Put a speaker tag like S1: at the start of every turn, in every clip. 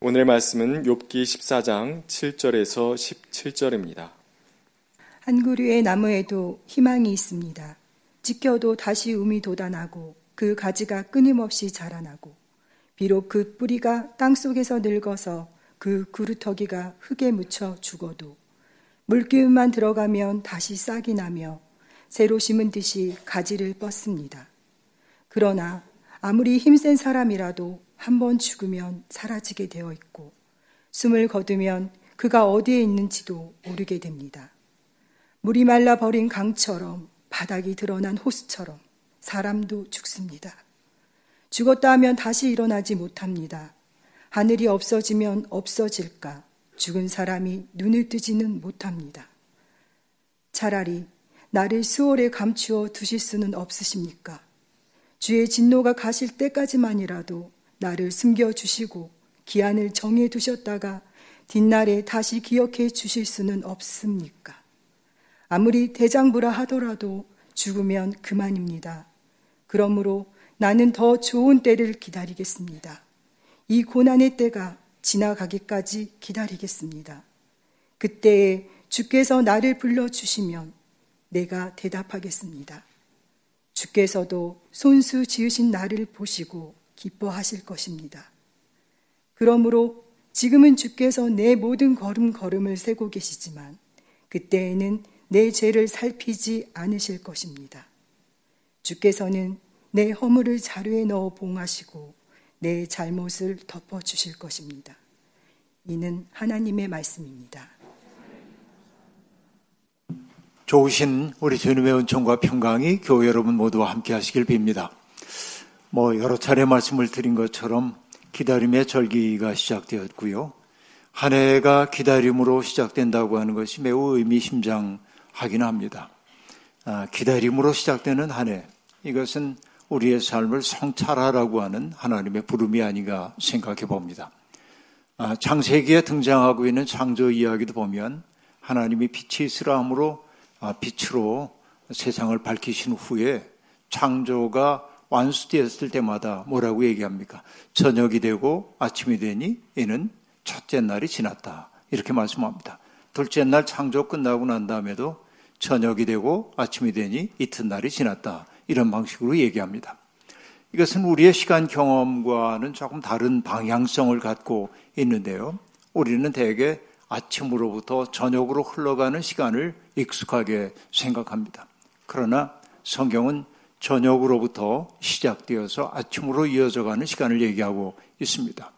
S1: 오늘 말씀은 욥기 14장 7절에서 17절입니다.
S2: 한 그루의 나무에도 희망이 있습니다. 지켜도 다시 um이 돋아나고 그 가지가 끊임없이 자라나고 비록 그 뿌리가 땅 속에서 늙어서 그 그루터기가 흙에 묻혀 죽어도 물기운만 들어가면 다시 싹이 나며 새로 심은 듯이 가지를 뻗습니다. 그러나 아무리 힘센 사람이라도 한 번 죽으면 사라지게 되어 있고 숨을 거두면 그가 어디에 있는지도 모르게 됩니다. 물이 말라 버린 강처럼 바닥이 드러난 호수처럼 사람도 죽습니다. 죽었다 하면 다시 일어나지 못합니다. 하늘이 없어지면 없어질까 죽은 사람이 눈을 뜨지는 못합니다. 차라리 나를 수월에 감추어 두실 수는 없으십니까? 주의 진노가 가실 때까지만이라도 나를 숨겨주시고 기한을 정해 두셨다가 뒷날에 다시 기억해 주실 수는 없습니까? 아무리 대장부라 하더라도 죽으면 그만입니다. 그러므로 나는 더 좋은 때를 기다리겠습니다. 이 고난의 때가 지나가기까지 기다리겠습니다. 그때에 주께서 나를 불러주시면 내가 대답하겠습니다. 주께서도 손수 지으신 나를 보시고 기뻐하실 것입니다. 그러므로 지금은 주께서 내 모든 걸음 걸음을 세고 계시지만 그때에는 내 죄를 살피지 않으실 것입니다. 주께서는 내 허물을 자루에 넣어 봉하시고 내 잘못을 덮어 주실 것입니다. 이는 하나님의 말씀입니다.
S3: 좋으신 우리 주님의 은총과 평강이 교회 여러분 모두와 함께 하시길 빕니다. 뭐 여러 차례 말씀을 드린 것처럼 기다림의 절기가 시작되었고요. 한 해가 기다림으로 시작된다고 하는 것이 매우 의미심장하긴 합니다. 아, 기다림으로 시작되는 한 해. 이것은 우리의 삶을 성찰하라고 하는 하나님의 부름이 아닌가 생각해 봅니다. 아, 창세기에 등장하고 있는 창조 이야기도 보면 하나님이 빛이 있으라 함으로 아, 빛으로 세상을 밝히신 후에 창조가 완수되었을 때마다 뭐라고 얘기합니까? 저녁이 되고 아침이 되니 이는 첫째 날이 지났다. 이렇게 말씀합니다. 둘째 날 창조 끝나고 난 다음에도 저녁이 되고 아침이 되니 이튿날이 지났다. 이런 방식으로 얘기합니다. 이것은 우리의 시간 경험과는 조금 다른 방향성을 갖고 있는데요. 우리는 대개 아침으로부터 저녁으로 흘러가는 시간을 익숙하게 생각합니다. 그러나 성경은 저녁으로부터 시작되어서 아침으로 이어져 가는 시간을 얘기하고 있습니다.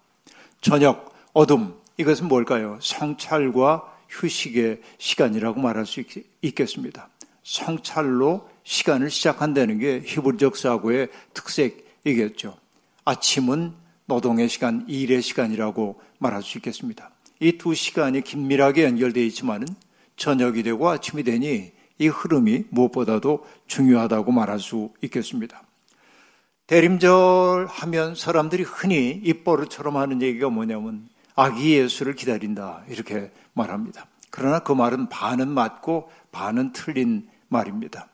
S3: 저녁, 어둠, 이것은 뭘까요? 성찰과 휴식의 시간이라고 말할 수 있, 겠습니다 성찰로 시간을 시작한다는 게 히브리적 사고의 특색이겠죠. 아침은 노동의 시간, 일의 시간이라고 말할 수 있겠습니다. 이 두 시간이 긴밀하게 연결되어 있지만은 저녁이 되고 아침이 되니 이 흐름이 무엇보다도 중요하다고 말할 수 있겠습니다. 대림절 하면 사람들이 흔히 입버릇처럼 하는 얘기가 뭐냐면 아기 예수를 기다린다 이렇게 말합니다. 그러나 그 말은 반은 맞고 반은 틀린 말입니다.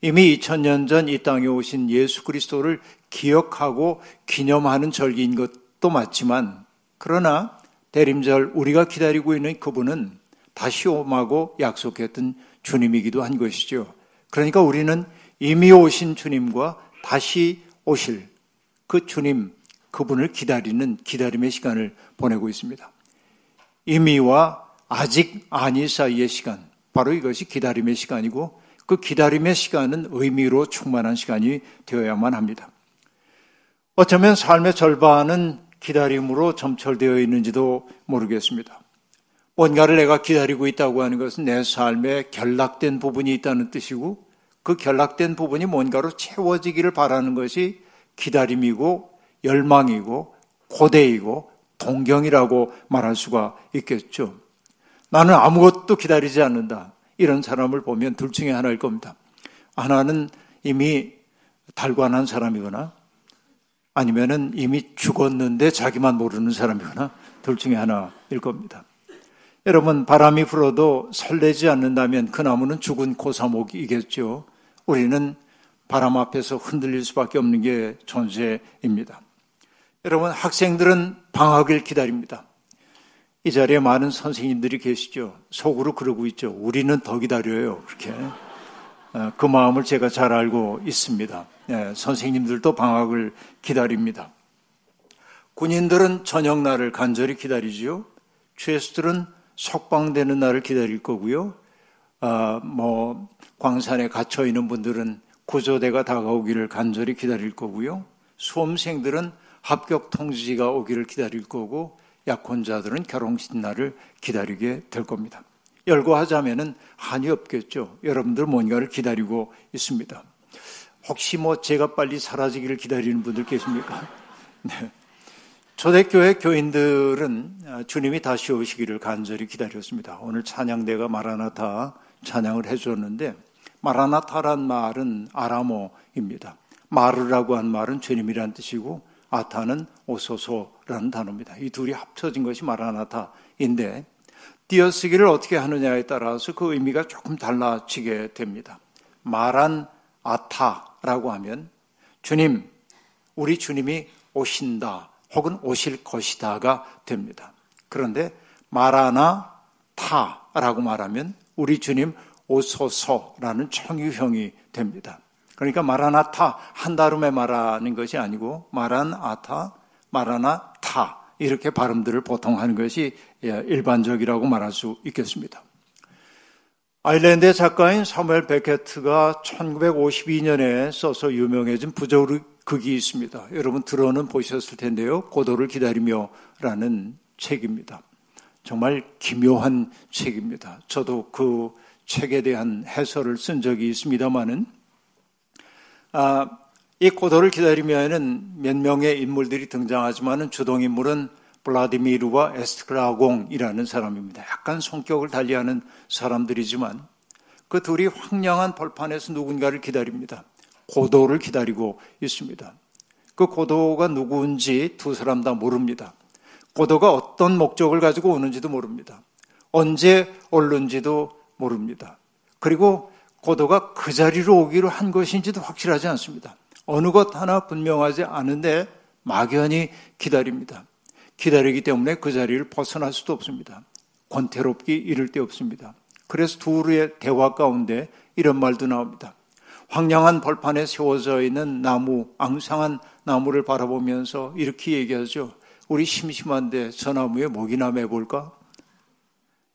S3: 이미 2000년 전 이 땅에 오신 예수 그리스도를 기억하고 기념하는 절기인 것도 맞지만 그러나 대림절 우리가 기다리고 있는 그분은 다시 오마고 약속했던 주님이기도 한 것이죠. 그러니까 우리는 이미 오신 주님과 다시 오실 그 주님, 그분을 기다리는 기다림의 시간을 보내고 있습니다. 이미와 아직 아니 사이의 시간, 바로 이것이 기다림의 시간이고 그 기다림의 시간은 의미로 충만한 시간이 되어야만 합니다. 어쩌면 삶의 절반은 기다림으로 점철되어 있는지도 모르겠습니다. 뭔가를 내가 기다리고 있다고 하는 것은 내 삶에 결락된 부분이 있다는 뜻이고 그 결락된 부분이 뭔가로 채워지기를 바라는 것이 기다림이고 열망이고 고대이고 동경이라고 말할 수가 있겠죠. 나는 아무것도 기다리지 않는다. 이런 사람을 보면 둘 중에 하나일 겁니다. 하나는 이미 달관한 사람이거나 아니면은 이미 죽었는데 자기만 모르는 사람이거나 둘 중에 하나일 겁니다. 여러분, 바람이 불어도 설레지 않는다면 그 나무는 죽은 고사목이겠죠. 우리는 바람 앞에서 흔들릴 수밖에 없는 게 존재입니다. 여러분, 학생들은 방학을 기다립니다. 이 자리에 많은 선생님들이 계시죠. 속으로 그러고 있죠. 우리는 더 기다려요. 그렇게. 어, 그 마음을 제가 잘 알고 있습니다. 예, 선생님들도 방학을 기다립니다. 군인들은 저녁날을 간절히 기다리지요. 죄수들은 석방되는 날을 기다릴 거고요. 아, 뭐 광산에 갇혀 있는 분들은 구조대가 다가오기를 간절히 기다릴 거고요. 수험생들은 합격 통지가 오기를 기다릴 거고 약혼자들은 결혼식 날을 기다리게 될 겁니다. 열거하자면은 한이 없겠죠. 여러분들 뭔가를 기다리고 있습니다. 혹시 뭐 제가 빨리 사라지기를 기다리는 분들 계십니까? 네. 초대교회 교인들은 주님이 다시 오시기를 간절히 기다렸습니다. 오늘 찬양대가 마라나타 찬양을 해주었는데 마라나타란 말은 아람어입니다. 마르라고 한 말은 주님이란 뜻이고 아타는 오소소라는 단어입니다. 이 둘이 합쳐진 것이 마라나타인데 띄어쓰기를 어떻게 하느냐에 따라서 그 의미가 조금 달라지게 됩니다. 마란 아타라고 하면 주님, 우리 주님이 오신다 혹은 오실 것이다가 됩니다. 그런데 마라나 타라고 말하면 우리 주님 오소서라는 청유형이 됩니다. 그러니까 마라나타 한 다름에 말하는 것이 아니고 마란아타, 마라나타 이렇게 발음들을 보통 하는 것이 일반적이라고 말할 수 있겠습니다. 아일랜드 작가인 사무엘 베케트가 1952년에 써서 유명해진 부조 극이 있습니다. 여러분 들어는 보셨을 텐데요. 고도를 기다리며라는 책입니다. 정말 기묘한 책입니다. 저도 그 책에 대한 해설을 쓴 적이 있습니다만은 아, 이 고도를 기다리면은 몇 명의 인물들이 등장하지만은 주동 인물은 블라디미르와 에스트라공이라는 사람입니다. 약간 성격을 달리하는 사람들이지만 그 둘이 황량한 벌판에서 누군가를 기다립니다. 고도를 기다리고 있습니다. 그 고도가 누구인지 두 사람 다 모릅니다. 고도가 어떤 목적을 가지고 오는지도 모릅니다. 언제 올는지도 모릅니다. 그리고 고도가 그 자리로 오기로 한 것인지도 확실하지 않습니다. 어느 것 하나 분명하지 않은데 막연히 기다립니다. 기다리기 때문에 그 자리를 벗어날 수도 없습니다. 권태롭기 이를 데 없습니다. 그래서 둘의 대화 가운데 이런 말도 나옵니다. 황량한 벌판에 세워져 있는 나무, 앙상한 나무를 바라보면서 이렇게 얘기하죠. 우리 심심한데 저 나무에 목이나 매볼까?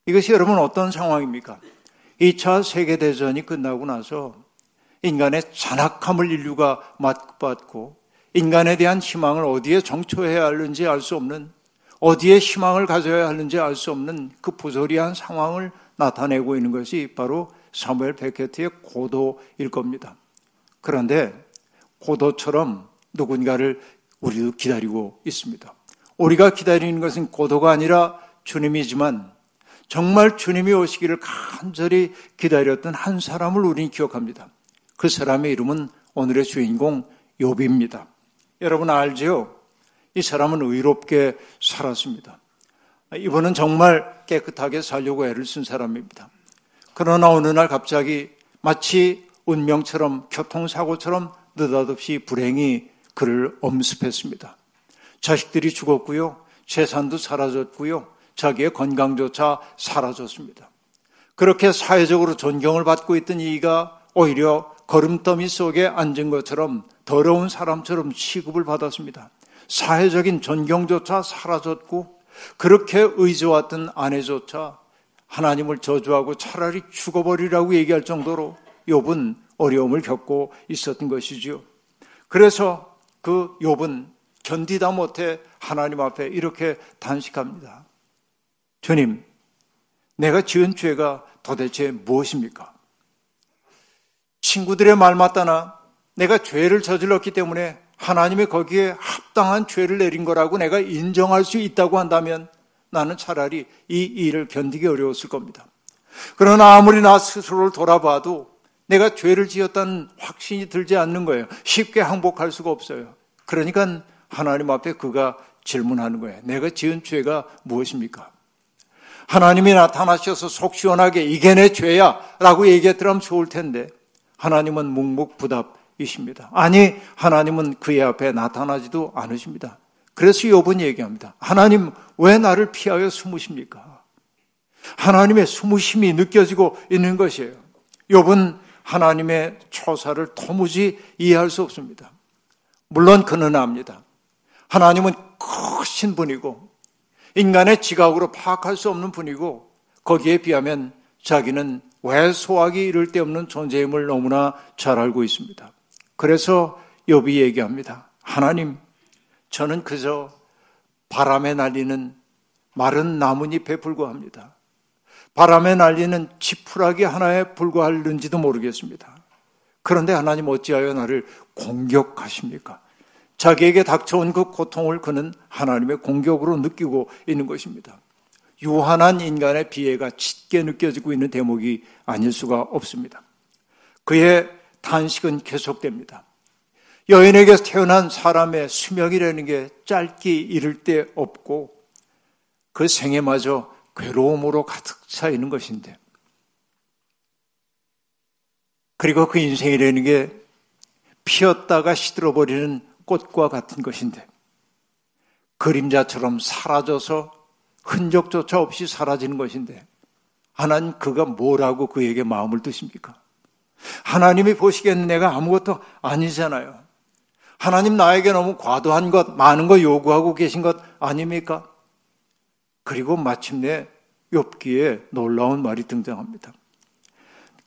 S3: 이것이 여러분 어떤 상황입니까? 2차 세계대전이 끝나고 나서 인간의 잔악함을 인류가 맞받고 인간에 대한 희망을 어디에 정초해야 하는지 알 수 없는 어디에 희망을 가져야 하는지 알 수 없는 그 부조리한 상황을 나타내고 있는 것이 바로 사무엘 베케트의 고도일 겁니다. 그런데 고도처럼 누군가를 우리도 기다리고 있습니다. 우리가 기다리는 것은 고도가 아니라 주님이지만 정말 주님이 오시기를 간절히 기다렸던 한 사람을 우리는 기억합니다. 그 사람의 이름은 오늘의 주인공 욥입니다. 여러분 알지요? 이 사람은 의롭게 살았습니다. 이분은 정말 깨끗하게 살려고 애를 쓴 사람입니다. 그러나 어느 날 갑자기 마치 운명처럼 교통사고처럼 느닷없이 불행이 그를 엄습했습니다. 자식들이 죽었고요. 재산도 사라졌고요. 자기의 건강조차 사라졌습니다. 그렇게 사회적으로 존경을 받고 있던 이가 오히려 걸음더미 속에 앉은 것처럼 더러운 사람처럼 취급을 받았습니다. 사회적인 존경조차 사라졌고 그렇게 의지왔던 아내조차 하나님을 저주하고 차라리 죽어버리라고 얘기할 정도로 욥은 어려움을 겪고 있었던 것이지요. 그래서 그 욥은 견디다 못해 하나님 앞에 이렇게 단식합니다. 주님, 내가 지은 죄가 도대체 무엇입니까? 친구들의 말 맞다나 내가 죄를 저질렀기 때문에 하나님의 거기에 합당한 죄를 내린 거라고 내가 인정할 수 있다고 한다면 나는 차라리 이 일을 견디기 어려웠을 겁니다. 그러나 아무리 나 스스로를 돌아봐도 내가 죄를 지었다는 확신이 들지 않는 거예요. 쉽게 항복할 수가 없어요. 그러니까 하나님 앞에 그가 질문하는 거예요. 내가 지은 죄가 무엇입니까? 하나님이 나타나셔서 속 시원하게 이게 내 죄야 라고 얘기했더라면 좋을 텐데 하나님은 묵묵부답이십니다. 아니 하나님은 그의 앞에 나타나지도 않으십니다. 그래서 욥은 얘기합니다. 하나님 왜 나를 피하여 숨으십니까? 하나님의 숨으심이 느껴지고 있는 것이에요. 욥은 하나님의 초사를 도무지 이해할 수 없습니다. 물론 그는 압니다. 하나님은 크신 분이고 인간의 지각으로 파악할 수 없는 분이고 거기에 비하면 자기는 왜 소화기 이를 데 없는 존재임을 너무나 잘 알고 있습니다. 그래서 욥이 얘기합니다. 하나님, 저는 그저 바람에 날리는 마른 나뭇잎에 불과합니다. 바람에 날리는 지푸라기 하나에 불과할는지도 모르겠습니다. 그런데 하나님 어찌하여 나를 공격하십니까? 자기에게 닥쳐온 그 고통을 그는 하나님의 공격으로 느끼고 있는 것입니다. 유한한 인간의 비애가 짙게 느껴지고 있는 대목이 아닐 수가 없습니다. 그의 단식은 계속됩니다. 여인에게서 태어난 사람의 수명이라는 게 짧기 이를 데 없고 그 생애마저 괴로움으로 가득 차 있는 것인데 그리고 그 인생이라는 게 피었다가 시들어버리는 꽃과 같은 것인데 그림자처럼 사라져서 흔적조차 없이 사라지는 것인데 하나님 그가 뭐라고 그에게 마음을 드십니까? 하나님이 보시기에는 내가 아무것도 아니잖아요. 하나님 나에게 너무 과도한 것, 많은 것 요구하고 계신 것 아닙니까? 그리고 마침내 욥기에 놀라운 말이 등장합니다.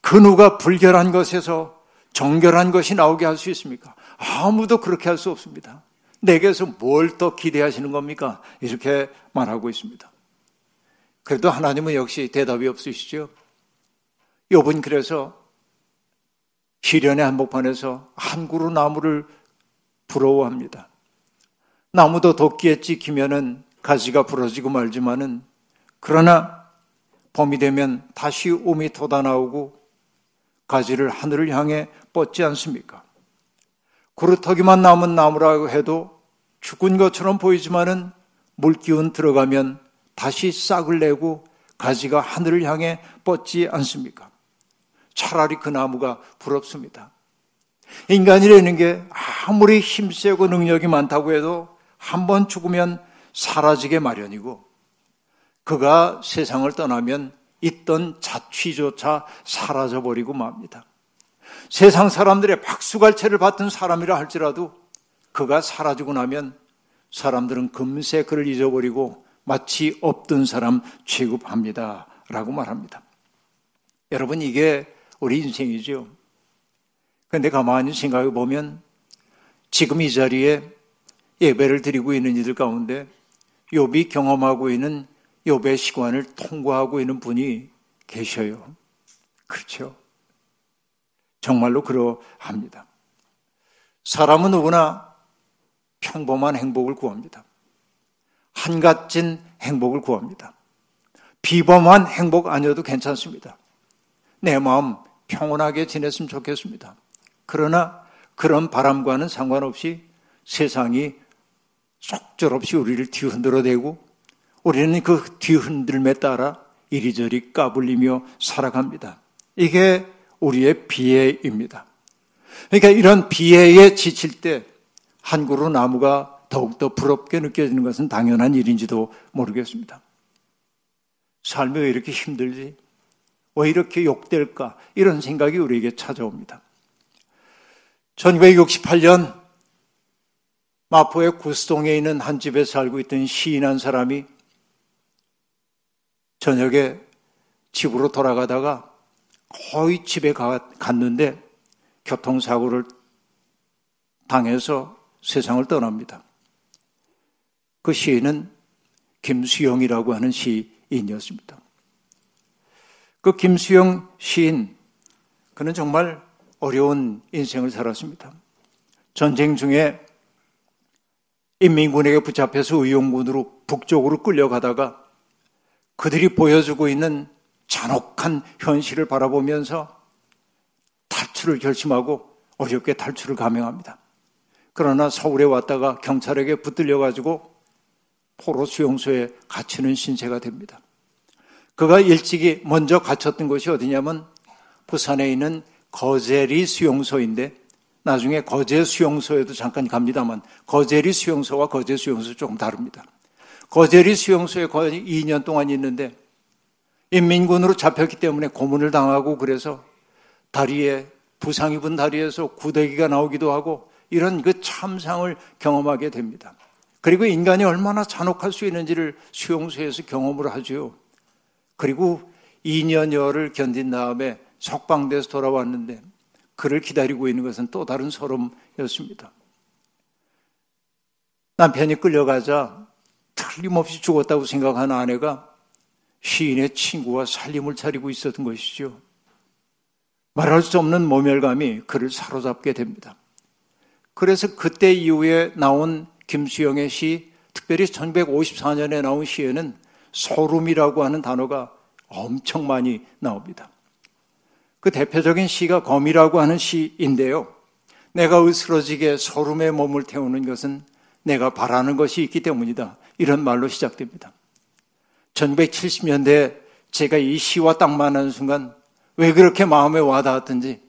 S3: 그 누가 불결한 것에서 정결한 것이 나오게 할 수 있습니까? 아무도 그렇게 할 수 없습니다. 내게서 뭘 더 기대하시는 겁니까? 이렇게 말하고 있습니다. 그래도 하나님은 역시 대답이 없으시죠. 욥은 그래서 시련의 한복판에서 한 그루 나무를 부러워합니다. 나무도 도끼에 찍히면은 가지가 부러지고 말지만은 그러나 봄이 되면 다시 옴이 돋아나오고 가지를 하늘을 향해 뻗지 않습니까? 구루터기만 남은 나무라고 해도 죽은 것처럼 보이지만은 물기운 들어가면 다시 싹을 내고 가지가 하늘을 향해 뻗지 않습니까? 차라리 그 나무가 부럽습니다. 인간이라는 게 아무리 힘세고 능력이 많다고 해도 한 번 죽으면 사라지게 마련이고 그가 세상을 떠나면 있던 자취조차 사라져버리고 맙니다. 세상 사람들의 박수갈채를 받던 사람이라 할지라도 그가 사라지고 나면 사람들은 금세 그를 잊어버리고 마치 없던 사람 취급합니다. 라고 말합니다. 여러분, 이게 우리 인생이죠. 그런데 가만히 생각해 보면 지금 이 자리에 예배를 드리고 있는 이들 가운데 욥이 경험하고 있는 욥의 시간을 통과하고 있는 분이 계셔요. 그렇죠. 정말로 그러합니다. 사람은 누구나 평범한 행복을 구합니다. 한갓진 행복을 구합니다. 비범한 행복 아니어도 괜찮습니다. 내 마음 평온하게 지냈으면 좋겠습니다. 그러나 그런 바람과는 상관없이 세상이 속절없이 우리를 뒤흔들어대고 우리는 그 뒤흔들매 따라 이리저리 까불리며 살아갑니다. 이게 우리의 비애입니다. 그러니까 이런 비애에 지칠 때 한 그루 나무가 더욱더 부럽게 느껴지는 것은 당연한 일인지도 모르겠습니다. 삶이 왜 이렇게 힘들지? 왜 이렇게 욕될까? 이런 생각이 우리에게 찾아옵니다. 1968년 마포의 구스동에 있는 한 집에 살고 있던 시인 한 사람이 저녁에 집으로 돌아가다가 거의 집에 갔는데 교통사고를 당해서 세상을 떠납니다. 그 시인은 김수영이라고 하는 시인이었습니다. 그 김수영 시인, 그는 정말 어려운 인생을 살았습니다. 전쟁 중에 인민군에게 붙잡혀서 의용군으로 북쪽으로 끌려가다가 그들이 보여주고 있는 잔혹한 현실을 바라보면서 탈출을 결심하고 어렵게 탈출을 감행합니다. 그러나 서울에 왔다가 경찰에게 붙들려 가지고 포로 수용소에 갇히는 신세가 됩니다. 그가 일찍이 먼저 갇혔던 곳이 어디냐면 부산에 있는 거제리 수용소인데 나중에 거제 수용소에도 잠깐 갑니다만 거제리 수용소와 거제 수용소 조금 다릅니다. 거제리 수용소에 거의 2년 동안 있는데 인민군으로 잡혔기 때문에 고문을 당하고 그래서 다리에 부상 입은 다리에서 구데기가 나오기도 하고 이런 그 참상을 경험하게 됩니다. 그리고 인간이 얼마나 잔혹할 수 있는지를 수용소에서 경험을 하죠. 그리고 2년여를 견딘 다음에 석방돼서 돌아왔는데 그를 기다리고 있는 것은 또 다른 소름이었습니다. 남편이 끌려가자 틀림없이 죽었다고 생각하는 아내가 시인의 친구와 살림을 차리고 있었던 것이죠. 말할 수 없는 모멸감이 그를 사로잡게 됩니다. 그래서 그때 이후에 나온 김수영의 시, 특별히 1954년에 나온 시에는 소름이라고 하는 단어가 엄청 많이 나옵니다. 그 대표적인 시가 검이라고 하는 시인데요. 내가 으스러지게 소름에 몸을 태우는 것은 내가 바라는 것이 있기 때문이다. 이런 말로 시작됩니다. 1970년대 제가 이 시와 딱 만나는 순간 왜 그렇게 마음에 와닿았든지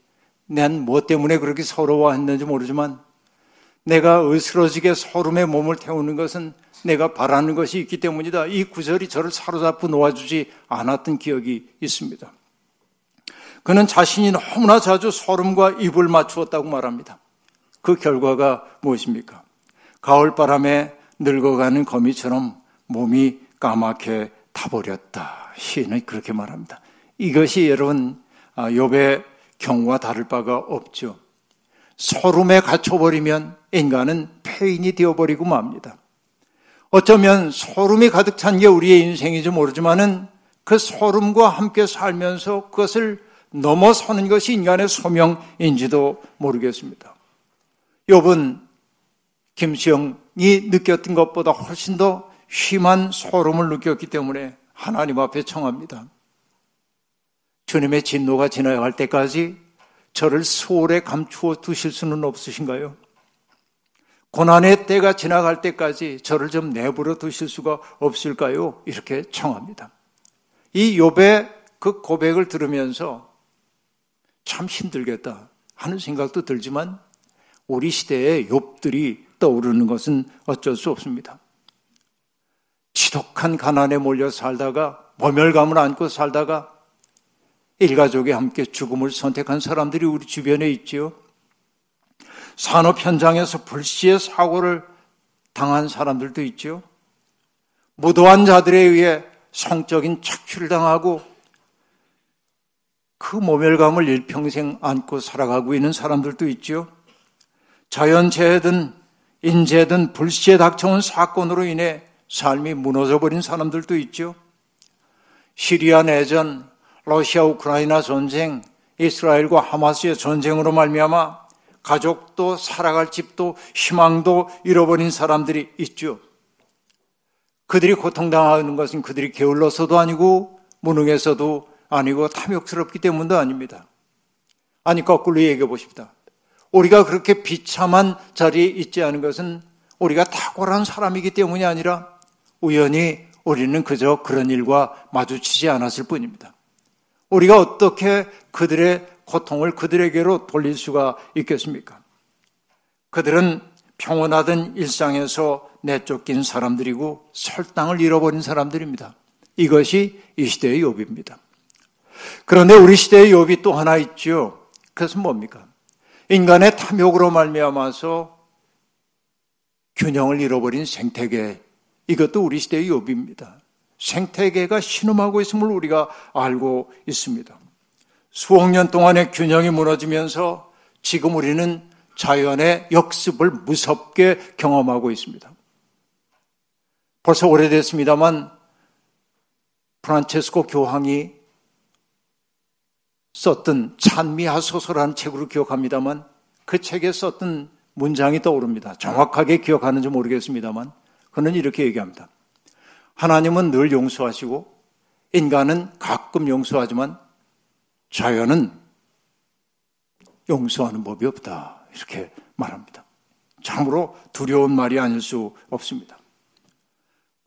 S3: 난 뭐 때문에 그렇게 서러워했는지 모르지만 내가 으스러지게 소름에 몸을 태우는 것은 내가 바라는 것이 있기 때문이다. 이 구절이 저를 사로잡고 놓아주지 않았던 기억이 있습니다. 그는 자신이 너무나 자주 소름과 입을 맞추었다고 말합니다. 그 결과가 무엇입니까? 가을바람에 늙어가는 거미처럼 몸이 까맣게 타버렸다. 시인은 그렇게 말합니다. 이것이 여러분 욥의 아, 경우와 다를 바가 없죠. 소름에 갇혀버리면 인간은 폐인이 되어버리고 맙니다. 어쩌면 소름이 가득 찬 게 우리의 인생인지 모르지만은 그 소름과 함께 살면서 그것을 넘어서는 것이 인간의 소명인지도 모르겠습니다. 욥은 김수영이 느꼈던 것보다 훨씬 더 심한 소름을 느꼈기 때문에 하나님 앞에 청합니다. 주님의 진노가 지나갈 때까지 저를 수월에 감추어 두실 수는 없으신가요? 고난의 때가 지나갈 때까지 저를 좀 내버려 두실 수가 없을까요? 이렇게 청합니다. 이 욥의 그 고백을 들으면서 참 힘들겠다 하는 생각도 들지만 우리 시대의 욥들이 떠오르는 것은 어쩔 수 없습니다. 지독한 가난에 몰려 살다가 모멸감을 안고 살다가 일가족이 함께 죽음을 선택한 사람들이 우리 주변에 있지요. 산업 현장에서 불시의 사고를 당한 사람들도 있죠. 무도한 자들에 의해 성적인 착취를 당하고 그 모멸감을 일평생 안고 살아가고 있는 사람들도 있죠. 자연재해든 인재든 불시에 닥쳐온 사건으로 인해 삶이 무너져버린 사람들도 있죠. 시리아 내전, 러시아 우크라이나 전쟁, 이스라엘과 하마스의 전쟁으로 말미암아 가족도 살아갈 집도 희망도 잃어버린 사람들이 있죠. 그들이 고통당하는 것은 그들이 게을러서도 아니고 무능해서도 아니고 탐욕스럽기 때문도 아닙니다. 아니 거꾸로 얘기해 보십니다. 우리가 그렇게 비참한 자리에 있지 않은 것은 우리가 탁월한 사람이기 때문이 아니라 우연히 우리는 그저 그런 일과 마주치지 않았을 뿐입니다. 우리가 어떻게 그들의 고통을 그들에게로 돌릴 수가 있겠습니까? 그들은 평온하던 일상에서 내쫓긴 사람들이고 설당을 잃어버린 사람들입니다. 이것이 이 시대의 욥입니다. 그런데 우리 시대의 욥이 또 하나 있죠. 그것은 뭡니까? 인간의 탐욕으로 말미암아서 균형을 잃어버린 생태계. 이것도 우리 시대의 욥입니다. 생태계가 신음하고 있음을 우리가 알고 있습니다. 수억 년 동안의 균형이 무너지면서 지금 우리는 자연의 역습을 무섭게 경험하고 있습니다. 벌써 오래됐습니다만 프란체스코 교황이 썼던 찬미하소서라는 책으로 기억합니다만 그 책에 썼던 문장이 떠오릅니다. 정확하게 기억하는지 모르겠습니다만 그는 이렇게 얘기합니다. 하나님은 늘 용서하시고 인간은 가끔 용서하지만 자연은 용서하는 법이 없다. 이렇게 말합니다. 참으로 두려운 말이 아닐 수 없습니다.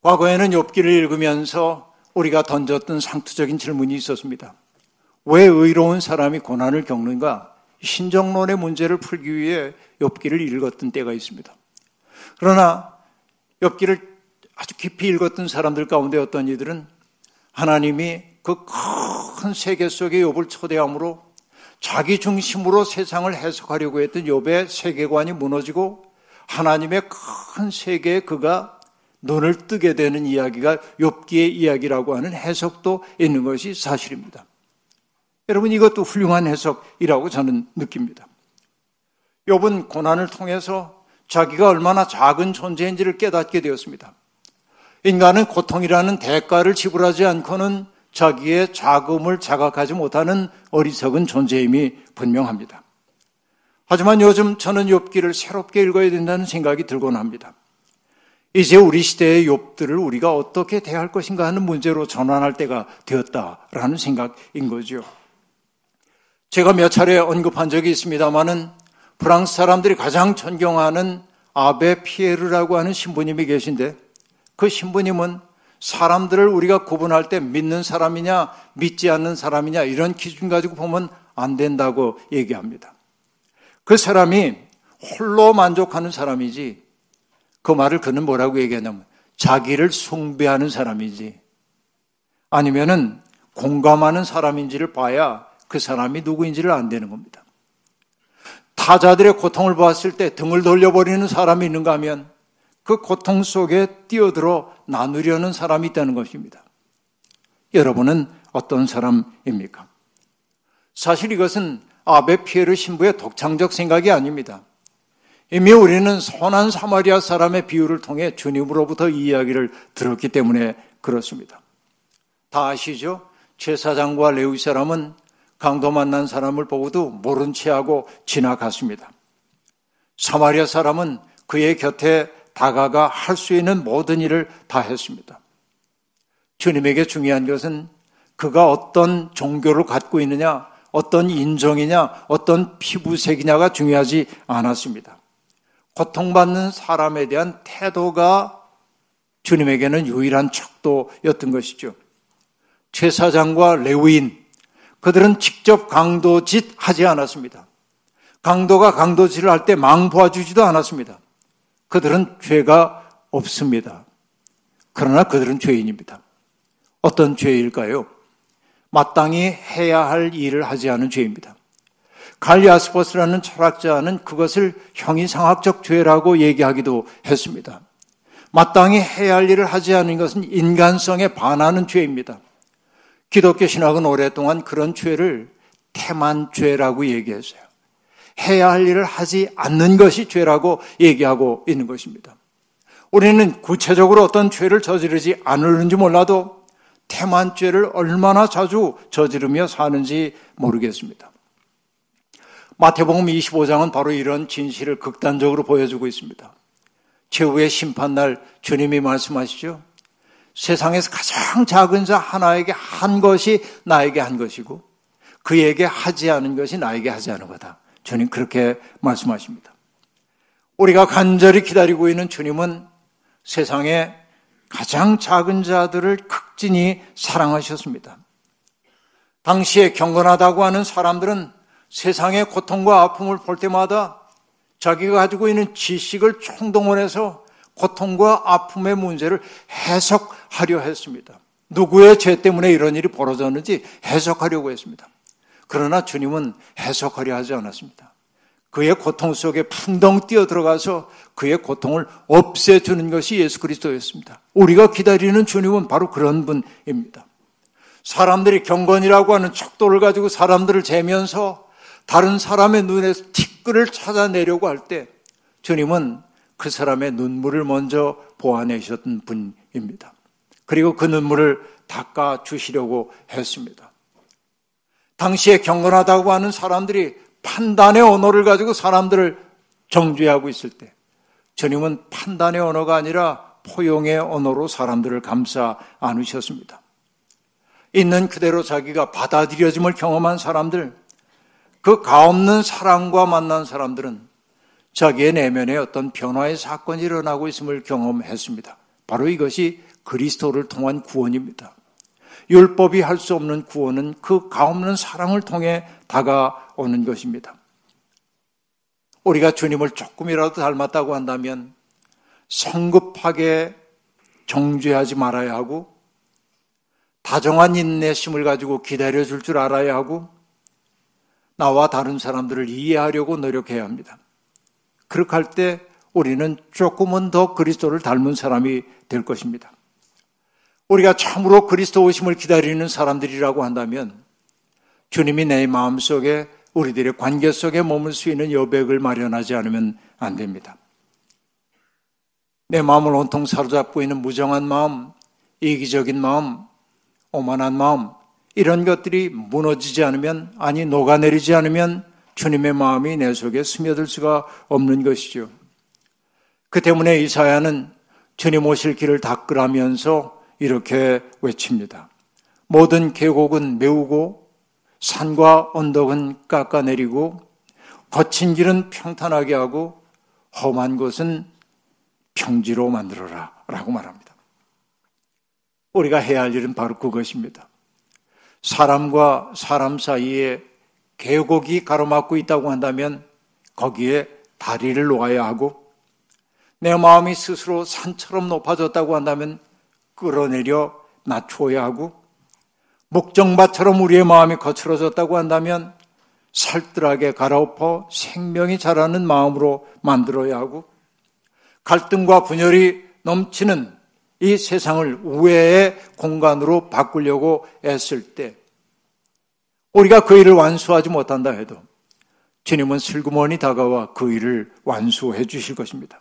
S3: 과거에는 욥기를 읽으면서 우리가 던졌던 상투적인 질문이 있었습니다. 왜 의로운 사람이 고난을 겪는가? 신정론의 문제를 풀기 위해 욥기를 읽었던 때가 있습니다. 그러나 엽기를 아주 깊이 읽었던 사람들 가운데 어떤 이들은 하나님이 그 큰 세계 속에 욥을 초대함으로 자기 중심으로 세상을 해석하려고 했던 욥의 세계관이 무너지고 하나님의 큰 세계에 그가 눈을 뜨게 되는 이야기가 욥기의 이야기라고 하는 해석도 있는 것이 사실입니다. 여러분 이것도 훌륭한 해석이라고 저는 느낍니다. 욥은 고난을 통해서 자기가 얼마나 작은 존재인지를 깨닫게 되었습니다. 인간은 고통이라는 대가를 지불하지 않고는 자기의 자금을 자각하지 못하는 어리석은 존재임이 분명합니다. 하지만 요즘 저는 욥기를 새롭게 읽어야 된다는 생각이 들곤 합니다. 이제 우리 시대의 욥들을 우리가 어떻게 대할 것인가 하는 문제로 전환할 때가 되었다라는 생각인 거죠. 제가 몇 차례 언급한 적이 있습니다만은 프랑스 사람들이 가장 존경하는 아베 피에르라고 하는 신부님이 계신데 그 신부님은 사람들을 우리가 구분할 때 믿는 사람이냐 믿지 않는 사람이냐 이런 기준 가지고 보면 안 된다고 얘기합니다. 그 사람이 홀로 만족하는 사람이지 그 말을 그는 뭐라고 얘기하냐면 자기를 숭배하는 사람이지 아니면은 공감하는 사람인지를 봐야 그 사람이 누구인지를 안 되는 겁니다. 타자들의 고통을 보았을 때 등을 돌려버리는 사람이 있는가 하면 그 고통 속에 뛰어들어 나누려는 사람이 있다는 것입니다. 여러분은 어떤 사람입니까? 사실 이것은 아베 피에르 신부의 독창적 생각이 아닙니다. 이미 우리는 선한 사마리아 사람의 비유를 통해 주님으로부터 이 이야기를 들었기 때문에 그렇습니다. 다 아시죠? 제사장과 레위 사람은 강도 만난 사람을 보고도 모른 체하고 지나갔습니다. 사마리아 사람은 그의 곁에 다가가 할 수 있는 모든 일을 다 했습니다. 주님에게 중요한 것은 그가 어떤 종교를 갖고 있느냐, 어떤 인종이냐, 어떤 피부색이냐가 중요하지 않았습니다. 고통받는 사람에 대한 태도가 주님에게는 유일한 척도였던 것이죠. 제사장과 레위인, 그들은 직접 강도짓 하지 않았습니다. 강도가 강도질을 할 때 망보아주지도 않았습니다. 그들은 죄가 없습니다. 그러나 그들은 죄인입니다. 어떤 죄일까요? 마땅히 해야 할 일을 하지 않은 죄입니다. 갈리아스포스라는 철학자는 그것을 형이상학적 죄라고 얘기하기도 했습니다. 마땅히 해야 할 일을 하지 않은 것은 인간성에 반하는 죄입니다. 기독교 신학은 오랫동안 그런 죄를 태만죄라고 얘기했어요. 해야 할 일을 하지 않는 것이 죄라고 얘기하고 있는 것입니다. 우리는 구체적으로 어떤 죄를 저지르지 않을는지 몰라도 태만죄를 얼마나 자주 저지르며 사는지 모르겠습니다. 마태복음 25장은 바로 이런 진실을 극단적으로 보여주고 있습니다. 최후의 심판날 주님이 말씀하시죠. 세상에서 가장 작은 자 하나에게 한 것이 나에게 한 것이고 그에게 하지 않은 것이 나에게 하지 않은 거다. 주님 그렇게 말씀하십니다. 우리가 간절히 기다리고 있는 주님은 세상에 가장 작은 자들을 극진히 사랑하셨습니다. 당시에 경건하다고 하는 사람들은 세상의 고통과 아픔을 볼 때마다 자기가 가지고 있는 지식을 총동원해서 고통과 아픔의 문제를 해석하려 했습니다. 누구의 죄 때문에 이런 일이 벌어졌는지 해석하려고 했습니다. 그러나 주님은 해석하려 하지 않았습니다. 그의 고통 속에 풍덩 뛰어 들어가서 그의 고통을 없애주는 것이 예수 그리스도였습니다. 우리가 기다리는 주님은 바로 그런 분입니다. 사람들이 경건이라고 하는 척도를 가지고 사람들을 재면서 다른 사람의 눈에서 티끌을 찾아내려고 할 때 주님은 그 사람의 눈물을 먼저 보아내셨던 분입니다. 그리고 그 눈물을 닦아 주시려고 했습니다. 당시에 경건하다고 하는 사람들이 판단의 언어를 가지고 사람들을 정죄하고 있을 때 주님은 판단의 언어가 아니라 포용의 언어로 사람들을 감싸 안으셨습니다. 있는 그대로 자기가 받아들여짐을 경험한 사람들, 그 가없는 사랑과 만난 사람들은 자기의 내면에 어떤 변화의 사건이 일어나고 있음을 경험했습니다. 바로 이것이 그리스도를 통한 구원입니다. 율법이 할 수 없는 구원은 그 가없는 사랑을 통해 다가오는 것입니다. 우리가 주님을 조금이라도 닮았다고 한다면 성급하게 정죄하지 말아야 하고 다정한 인내심을 가지고 기다려 줄 줄 알아야 하고 나와 다른 사람들을 이해하려고 노력해야 합니다. 그렇게 할 때 우리는 조금은 더 그리스도를 닮은 사람이 될 것입니다. 우리가 참으로 그리스도 오심을 기다리는 사람들이라고 한다면 주님이 내 마음 속에 우리들의 관계 속에 머물 수 있는 여백을 마련하지 않으면 안 됩니다. 내 마음을 온통 사로잡고 있는 무정한 마음, 이기적인 마음, 오만한 마음, 이런 것들이 무너지지 않으면, 아니, 녹아내리지 않으면 주님의 마음이 내 속에 스며들 수가 없는 것이죠. 그 때문에 이사야는 주님 오실 길을 닦으라면서 이렇게 외칩니다. 모든 계곡은 메우고 산과 언덕은 깎아내리고 거친 길은 평탄하게 하고 험한 곳은 평지로 만들어라 라고 말합니다. 우리가 해야 할 일은 바로 그것입니다. 사람과 사람 사이에 계곡이 가로막고 있다고 한다면 거기에 다리를 놓아야 하고 내 마음이 스스로 산처럼 높아졌다고 한다면 끌어내려 낮추어야 하고 목정밭처럼 우리의 마음이 거칠어졌다고 한다면 살뜰하게 갈아엎어 생명이 자라는 마음으로 만들어야 하고 갈등과 분열이 넘치는 이 세상을 우애의 공간으로 바꾸려고 애쓸 때 우리가 그 일을 완수하지 못한다 해도 주님은 슬그머니 다가와 그 일을 완수해 주실 것입니다.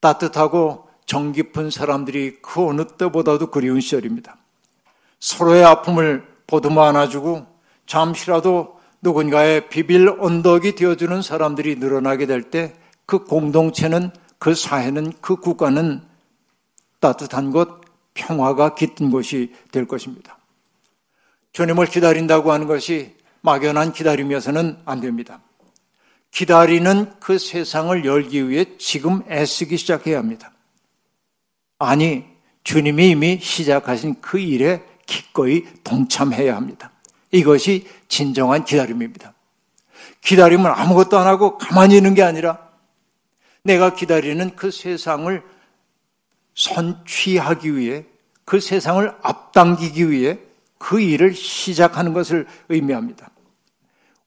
S3: 따뜻하고 정 깊은 사람들이 그 어느 때보다도 그리운 시절입니다. 서로의 아픔을 보듬어 안아주고 잠시라도 누군가의 비빌 언덕이 되어주는 사람들이 늘어나게 될 때 그 공동체는 그 사회는 그 국가는 따뜻한 곳, 평화가 깃든 곳이 될 것입니다. 주님을 기다린다고 하는 것이 막연한 기다림이어서는 안 됩니다. 기다리는 그 세상을 열기 위해 지금 애쓰기 시작해야 합니다. 아니, 주님이 이미 시작하신 그 일에 기꺼이 동참해야 합니다. 이것이 진정한 기다림입니다. 기다림은 아무것도 안 하고 가만히 있는 게 아니라 내가 기다리는 그 세상을 선취하기 위해 그 세상을 앞당기기 위해 그 일을 시작하는 것을 의미합니다.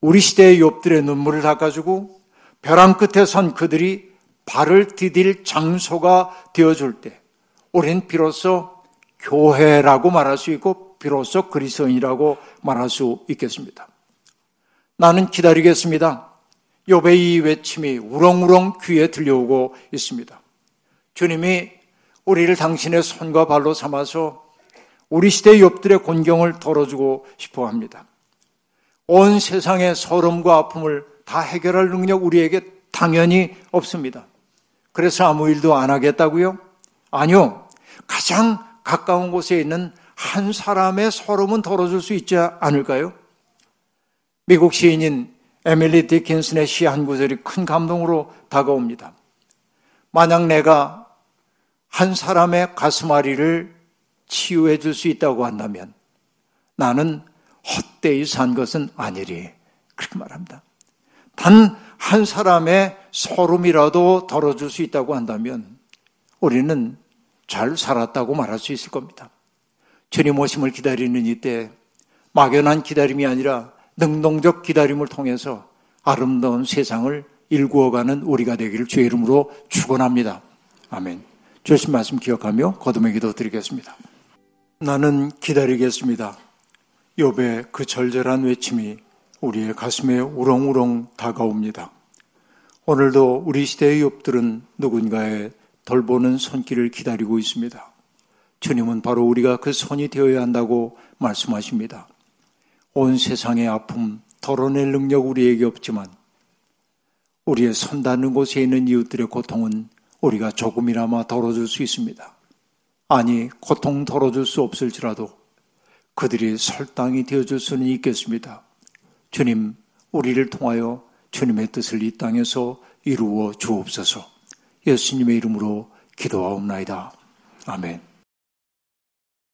S3: 우리 시대의 욥들의 눈물을 닦아주고 벼랑 끝에 선 그들이 발을 디딜 장소가 되어줄 때 우린 비로소 교회라고 말할 수 있고 비로소 그리스도인이라고 말할 수 있겠습니다. 나는 기다리겠습니다. 욥의 이 외침이 우렁우렁 귀에 들려오고 있습니다. 주님이 우리를 당신의 손과 발로 삼아서 우리 시대의 욥들의 곤경을 덜어주고 싶어 합니다. 온 세상의 서름과 아픔을 다 해결할 능력 우리에게 당연히 없습니다. 그래서 아무 일도 안 하겠다고요? 아니요. 가장 가까운 곳에 있는 한 사람의 서름은 덜어줄 수 있지 않을까요? 미국 시인인 에밀리 디킨슨의 시 한 구절이 큰 감동으로 다가옵니다. 만약 내가 한 사람의 가슴앓이를 치유해 줄 수 있다고 한다면 나는 헛되이 산 것은 아니리. 그렇게 말합니다. 단 한 사람의 소름이라도 덜어줄 수 있다고 한다면 우리는 잘 살았다고 말할 수 있을 겁니다. 주님 오심을 기다리는 이때 막연한 기다림이 아니라 능동적 기다림을 통해서 아름다운 세상을 일구어가는 우리가 되기를 주의 이름으로 축원합니다. 아멘. 주신 말씀 기억하며 거듭의 기도 드리겠습니다. 나는 기다리겠습니다. 욥의 그 절절한 외침이 우리의 가슴에 우렁우렁 다가옵니다. 오늘도 우리 시대의 욥들은 누군가의 돌보는 손길을 기다리고 있습니다. 주님은 바로 우리가 그 손이 되어야 한다고 말씀하십니다. 온 세상의 아픔, 덜어낼 능력 우리에게 없지만 우리의 손 닿는 곳에 있는 이웃들의 고통은 우리가 조금이나마 덜어줄 수 있습니다. 아니, 고통 덜어줄 수 없을지라도 그들이 설당이 되어줄 수는 있겠습니다. 주님, 우리를 통하여 주님의 뜻을 이 땅에서 이루어 주옵소서. 예수님의 이름으로 기도하옵나이다. 아멘.